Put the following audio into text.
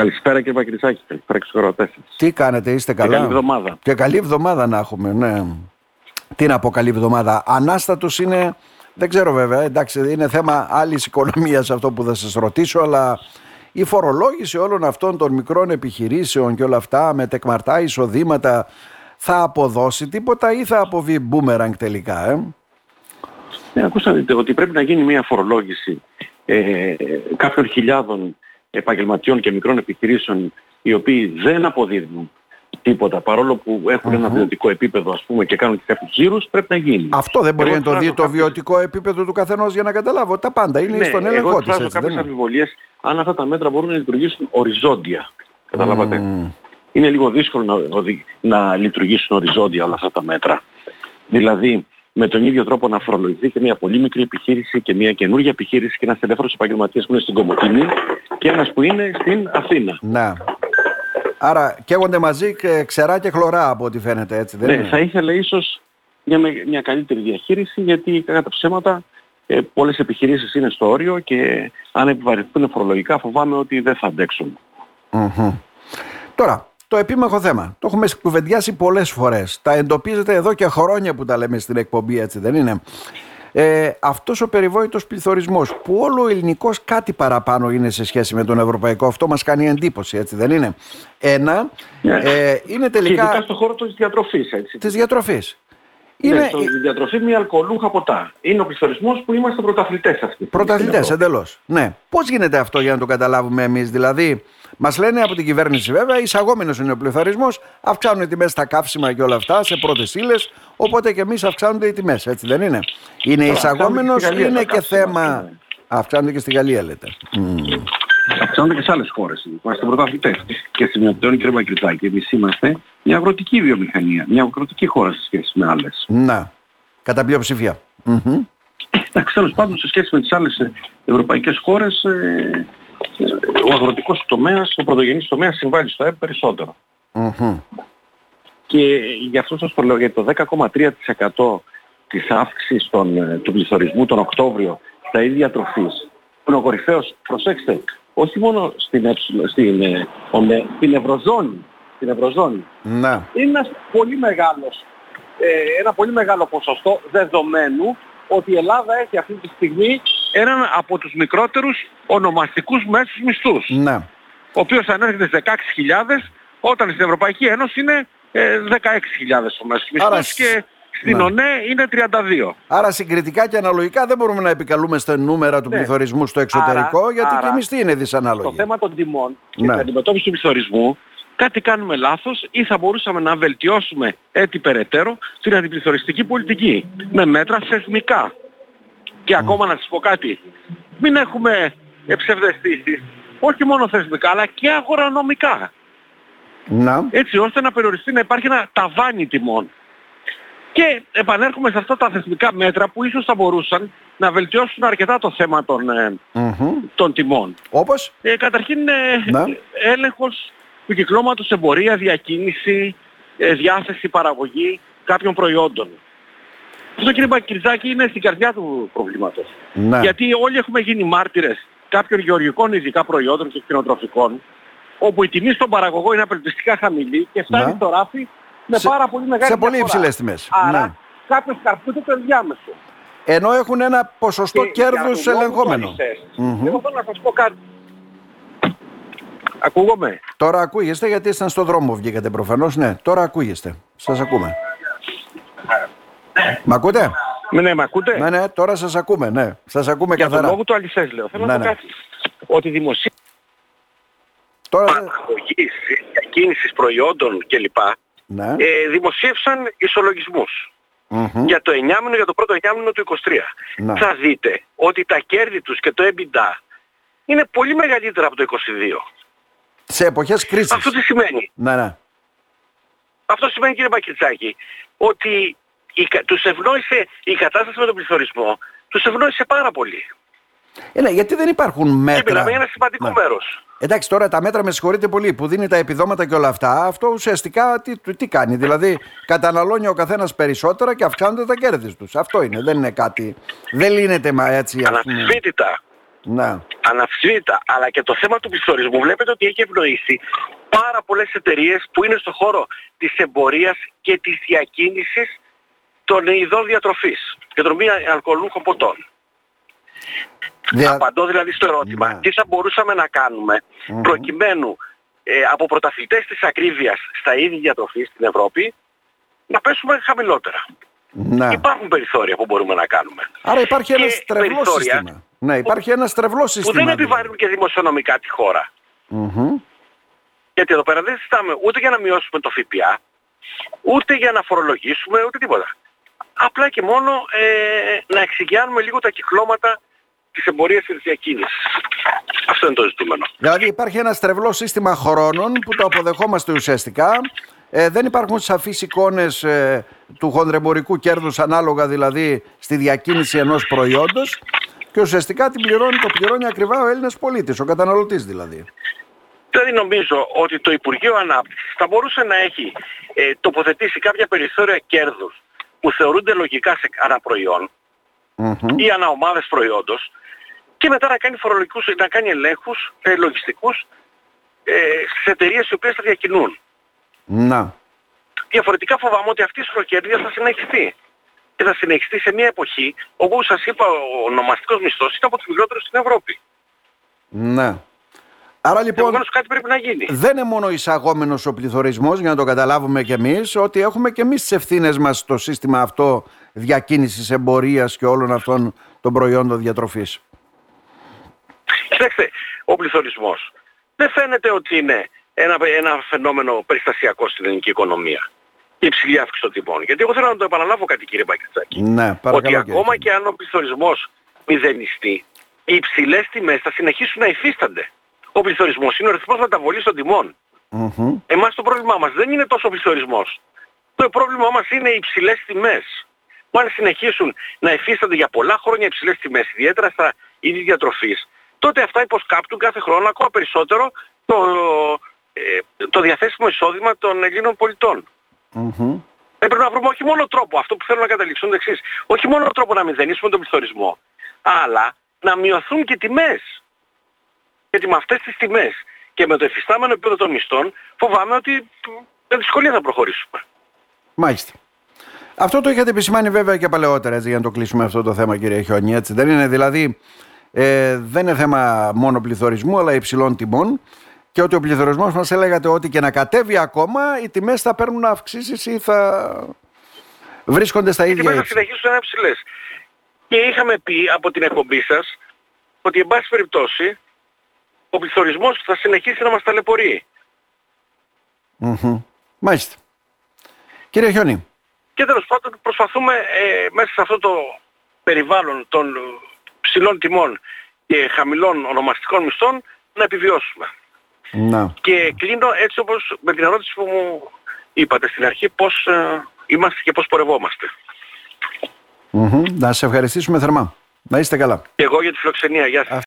Καλησπέρα κύριε Πακριτζάκη, καλησπέρα και στους Τι κάνετε, είστε καλά; Και καλή εβδομάδα. Και καλή εβδομάδα να έχουμε, ναι. Τι να πω καλή εβδομάδα. Ανάστατος είναι, δεν ξέρω βέβαια, εντάξει είναι θέμα άλλης οικονομίας αυτό που θα σας ρωτήσω, αλλά η φορολόγηση όλων αυτών των μικρών επιχειρήσεων και όλα αυτά με τεκμαρτά εισοδήματα θα αποδώσει τίποτα ή θα αποβεί μπούμεραγκ τελικά, ε; Ναι, ακούσατε ότι πρέπει να γίνει μια φορολόγηση ε, κάποιων χιλιάδων επαγγελματιών και μικρών επιχειρήσεων οι οποίοι δεν αποδίδουν τίποτα παρόλο που έχουν ένα βιωτικό επίπεδο ας πούμε και κάνουν και κάποιους γύρους πρέπει να γίνει. Αυτό δεν μπορεί να το δει το βιωτικό επίπεδο του καθενός για να καταλάβω. Τα πάντα είναι ναι, στον έλεγχο της. Εγώ κάποιες αμφιβολίες αν αυτά τα μέτρα μπορούν να λειτουργήσουν οριζόντια. Καταλάβατε. Είναι λίγο δύσκολο να, να λειτουργήσουν οριζόντια όλα αυτά τα μέτρα. Δηλαδή με τον ίδιο τρόπο να φορολογηθεί και μια πολύ μικρή επιχείρηση και μια καινούργια επιχείρηση και ένας ελεύθερος επαγγελματίας που είναι στην Κομωτινή και ένας που είναι στην Αθήνα. Να. Άρα καίγονται μαζί και ξερά και χλωρά από ό,τι φαίνεται έτσι δεν ναι, είναι; θα ήθελα ίσως μια, μια καλύτερη διαχείριση γιατί κατά ψέματα ε, πολλές επιχειρήσεις είναι στο όριο και αν επιβαρυνθούν φορολογικά φοβάμαι ότι δεν θα αντέξουν. Τώρα, το επίμαχο θέμα. Το έχουμε κουβεντιάσει πολλές φορές. Τα εντοπίζετε εδώ και χρόνια που τα λέμε στην εκπομπή, έτσι δεν είναι; Ε, Αυτός ο περιβόητος πληθωρισμός, που όλο ο ελληνικός κάτι παραπάνω είναι σε σχέση με τον ευρωπαϊκό, αυτό μας κάνει εντύπωση, έτσι δεν είναι; Ένα, ναι. ε, είναι τελικά. Και ειδικά στον χώρο της διατροφής, έτσι. Της διατροφής. Είναι... Ναι, στο διατροφή μια αλκοολούχα ποτά. Είναι ο πληθωρισμός που είμαστε πρωταθλητές αυτοί. Πρωταθλητές εντελώς. Ναι. Πώς γίνεται αυτό για να το καταλάβουμε εμείς. Δηλαδή μας λένε από την κυβέρνηση βέβαια εισαγόμενος είναι ο πληθωρισμός. Αυξάνουν οι τιμές στα καύσιμα και όλα αυτά σε πρώτες ύλες. Οπότε και εμείς αυξάνονται οι τιμές. Έτσι δεν είναι; Είναι εισαγόμενος ή είναι και θέμα... Ναι. Αυξάνονται και στη Γαλλία λέτε αυξάνονται και σε άλλες χώρες. Είμαστε πρωταθλητές. Και σημειωτέων κύριε Μακριτάκη, εμείς είμαστε μια αγροτική βιομηχανία, μια αγροτική χώρα σε σχέση με άλλες. Να, κατά πλειοψηφία. Εντάξει, τέλος πάντων σε σχέση με τις άλλες ευρωπαϊκές χώρες, ε, ο αγροτικός τομέας, ο πρωτογενής τομέας συμβάλλει στο ΕΠ περισσότερο. Και γι' αυτό σας το λέω, γιατί το 10,3% της αύξησης των, ε, του πληθωρισμού τον Οκτώβριο στα ίδια τροφής, που είναι ο κορυφαίος, προσέξτε, όχι μόνο στην, στην, ε, στην Ευρωζώνη, στην Ευρωζώνη. Να. Είναι ένας πολύ μεγάλος, ε, ένα πολύ μεγάλο ποσοστό δεδομένου ότι η Ελλάδα έχει αυτή τη στιγμή έναν από τους μικρότερους ονομαστικούς μέσους μισθούς. Να. Ο οποίος ανέρχεται στις 16.000 όταν στην Ευρωπαϊκή Ένωση είναι ε, 16.000 ο μέσος μισθός και στην ναι. ΟΝΕ είναι 32. Άρα συγκριτικά και αναλογικά δεν μπορούμε να επικαλούμε στα νούμερα του ναι. πληθωρισμού στο εξωτερικό γιατί άρα, και η μισθή είναι δυσανάλογη. Το θέμα των τιμών και ναι. την αντιμετώπιση του πληθωρισμού κάτι κάνουμε λάθος ή θα μπορούσαμε να βελτιώσουμε έτσι περαιτέρω την αντιπληθωριστική πολιτική με μέτρα θεσμικά. Και ακόμα να σας πω κάτι, μην έχουμε ψευδεστήσεις, όχι μόνο θεσμικά αλλά και αγορανομικά. Να. Έτσι ώστε να περιοριστεί να υπάρχει ένα ταβάνι τιμών. Και επανέρχομαι σε αυτά τα θεσμικά μέτρα που ίσως θα μπορούσαν να βελτιώσουν αρκετά το θέμα των, mm των τιμών. Όπως; Ε, καταρχήν ε, έλεγχος του κυκλώματος εμπορία, διακίνηση, ε, διάθεση, παραγωγή κάποιων προϊόντων. Αυτό κύριε Μπακυρζάκη είναι στην καρδιά του προβλήματος. Ναι. Γιατί όλοι έχουμε γίνει μάρτυρες κάποιων γεωργικών ειδικά προϊόντων και κτηνοτροφικών όπου η τιμή στον παραγωγό είναι απελπιστικά χαμηλή και φτάνει ναι. στο ράφι με σε, πάρα πολύ μεγάλη Σε πολύ υψηλές τιμές. Άρα ναι. κάποιος καρπούται το ενδιάμεσο. Ενώ έχουν ένα ποσοστό και κέρδους ελεγχόμενο. Mm-hmm. Εγώ θέλω να σας πω κάτι. Ακούγομαι; Τώρα ακούγεστε γιατί ήσταν στο δρόμο βγήκατε προφανώς. Ναι, τώρα ακούγεστε. Σας ακούμε. Μ' ακούτε; Ναι, ναι, μ' ακούτε; Ναι, ναι, τώρα σας ακούμε, ναι. Σας ακούμε Για καθαρά. Για τον λόγο του αληθές λέω. Θέλω ναι, να πω ναι. κάτι. Ότι δημοσία τώρα... παραγωγής, διακίνησης προϊόντων κλπ ναι. ε, δημοσίευσαν ισολογισμούς. Mm-hmm. Για το εννιάμινο, για το πρώτο εννιάμινο του 23. Ναι. Θα δείτε ότι τα κέρδη τους και το EBITDA είναι πολύ μεγαλύτερα από το 22. Σε εποχές κρίσης. Αυτό τι σημαίνει; Ναι, ναι. Αυτό σημαίνει κύριε Μπακιτσάκη ότι η, τους ευνόησε η κατάσταση με τον πληθωρισμό, τους ευνόησε πάρα πολύ. Ε, ναι, γιατί δεν υπάρχουν μέτρα. Και μιλάμε για ένα σημαντικό ναι. μέρος. Εντάξει, τώρα τα μέτρα με συγχωρείτε πολύ που δίνει τα επιδόματα και όλα αυτά. Αυτό ουσιαστικά τι, τι κάνει. Δηλαδή, καταναλώνει ο καθένας περισσότερα και αυξάνονται τα κέρδη τους. Αυτό είναι. Δεν είναι κάτι. Δεν λύνεται μα έτσι. Αναμφισβήτητα. Ναι. Αναφυσβήτα. Αλλά και το θέμα του πληθωρισμού βλέπετε ότι έχει ευνοήσει πάρα πολλές εταιρείες που είναι στο χώρο της εμπορίας και της διακίνησης των ειδών διατροφής και των μη αλκοολούχων ποτών. Δια... Απαντώ δηλαδή στο ερώτημα, ναι. τι θα μπορούσαμε να κάνουμε προκειμένου ε, από πρωταθλητές της ακρίβειας στα είδη διατροφής στην Ευρώπη να πέσουμε χαμηλότερα. Ναι. Υπάρχουν περιθώρια που μπορούμε να κάνουμε. Άρα υπάρχει ένα στρεβλό σύστημα. Ναι, υπάρχει ένα στρεβλό σύστημα. Που δεν δηλαδή. επιβαρύνουν και δημοσιονομικά τη χώρα. Mm-hmm. Γιατί εδώ πέρα δεν συζητάμε ούτε για να μειώσουμε το ΦΠΑ, ούτε για να φορολογήσουμε, ούτε τίποτα. Απλά και μόνο ε, να εξηγιάνουμε λίγο τα κυκλώματα της εμπορίας και της διακίνησης. Αυτό είναι το ζητούμενο. Δηλαδή υπάρχει ένα στρεβλό σύστημα χρόνων που το αποδεχόμαστε ουσιαστικά. Ε, δεν υπάρχουν σαφείς εικόνες ε, του χονδρεμπορικού κέρδους ανάλογα δηλαδή στη διακίνηση ενός προϊόντος και ουσιαστικά την πληρώνει, το πληρώνει ακριβά ο Έλληνας πολίτης, ο καταναλωτής δηλαδή. Δηλαδή νομίζω ότι το Υπουργείο Ανάπτυξης θα μπορούσε να έχει ε, τοποθετήσει κάποια περιθώρια κέρδους που θεωρούνται λογικά σε αναπροϊόν mm-hmm. ή αναομάδες προϊόντος και μετά να κάνει φορολογικούς, να κάνει ελέγχους ε, λογιστικούς ε, στις εταιρείες οι οποίες θα διακινούν. Να. Διαφορετικά φοβάμαι ότι αυτή η σφροκέρδεια θα συνεχιστεί. Και θα συνεχιστεί σε μια εποχή όπου σας είπα ο ονομαστικός μισθός ήταν από τους μικρότερους στην Ευρώπη. Ναι. Άρα λοιπόν κάτι πρέπει να γίνει. δεν είναι μόνο εισαγόμενος ο πληθωρισμός, για να το καταλάβουμε κι εμείς, ότι έχουμε κι εμείς τις ευθύνες μας στο σύστημα αυτό διακίνησης εμπορίας και όλων αυτών των προϊόντων διατροφής. Κοιτάξτε, ο πληθωρισμός δεν φαίνεται ότι είναι ένα, ένα φαινόμενο περιστασιακό στην ελληνική οικονομία. Η υψηλή αύξηση των τιμών. Γιατί εγώ θέλω να το επαναλάβω κάτι κύριε Μπακετσάκη. Ναι, ότι ακόμα και αν ο πληθωρισμός μηδενιστεί, οι υψηλές τιμές θα συνεχίσουν να υφίστανται. Ο πληθωρισμός είναι ο ρυθμός μεταβολής των τιμών. Mm-hmm. Εμάς το πρόβλημά μας δεν είναι τόσο ο πληθωρισμός. Το πρόβλημά μας είναι οι υψηλές τιμές. Που αν συνεχίσουν να υφίστανται για πολλά χρόνια υψηλές τιμές, ιδιαίτερα στα είδη διατροφής, τότε αυτά υποσκάπτουν κάθε χρόνο ακόμα περισσότερο το, ε, το διαθέσιμο εισόδημα των Ελλήνων πολιτών. Mm-hmm. Πρέπει να βρούμε όχι μόνο τρόπο, αυτό που θέλω να καταλήξω είναι το εξής, όχι μόνο τρόπο να μηδενίσουμε τον πληθωρισμό, αλλά να μειωθούν και τιμές. Γιατί με αυτές τις τιμές και με το εφιστάμενο επίπεδο των μισθών φοβάμαι ότι με δυσκολία θα προχωρήσουμε. Μάλιστα. Αυτό το είχατε επισημάνει βέβαια και παλαιότερα έτσι, για να το κλείσουμε αυτό το θέμα κύριε Χιόνι. Έτσι. Δεν είναι; Δηλαδή ε, δεν είναι θέμα μόνο πληθωρισμού αλλά υψηλών τιμών και ότι ο πληθωρισμός μας έλεγατε ότι και να κατέβει ακόμα οι τιμές θα παίρνουν αυξήσεις ή θα βρίσκονται στα ίδια. Οι θα συνεχίσουν να είναι ψηλέ. Και είχαμε πει από την εκπομπή σας ότι εν πάση περιπτώσει ο πληθωρισμός θα συνεχίσει να μας ταλαιπωρεί. Mm-hmm. Μάλιστα. Κύριε Χιόνι. Και τέλος πάντων προσπαθούμε ε, μέσα σε αυτό το περιβάλλον των ψηλών τιμών και χαμηλών ονομαστικών μισθών να επιβιώσουμε. Να. Και κλείνω έτσι όπως με την ερώτηση που μου είπατε στην αρχή πώς ε, είμαστε και πώς πορευόμαστε. Mm-hmm. Να σε ευχαριστήσουμε θερμά. Να είστε καλά. Και εγώ για τη φιλοξενία. Γεια σας.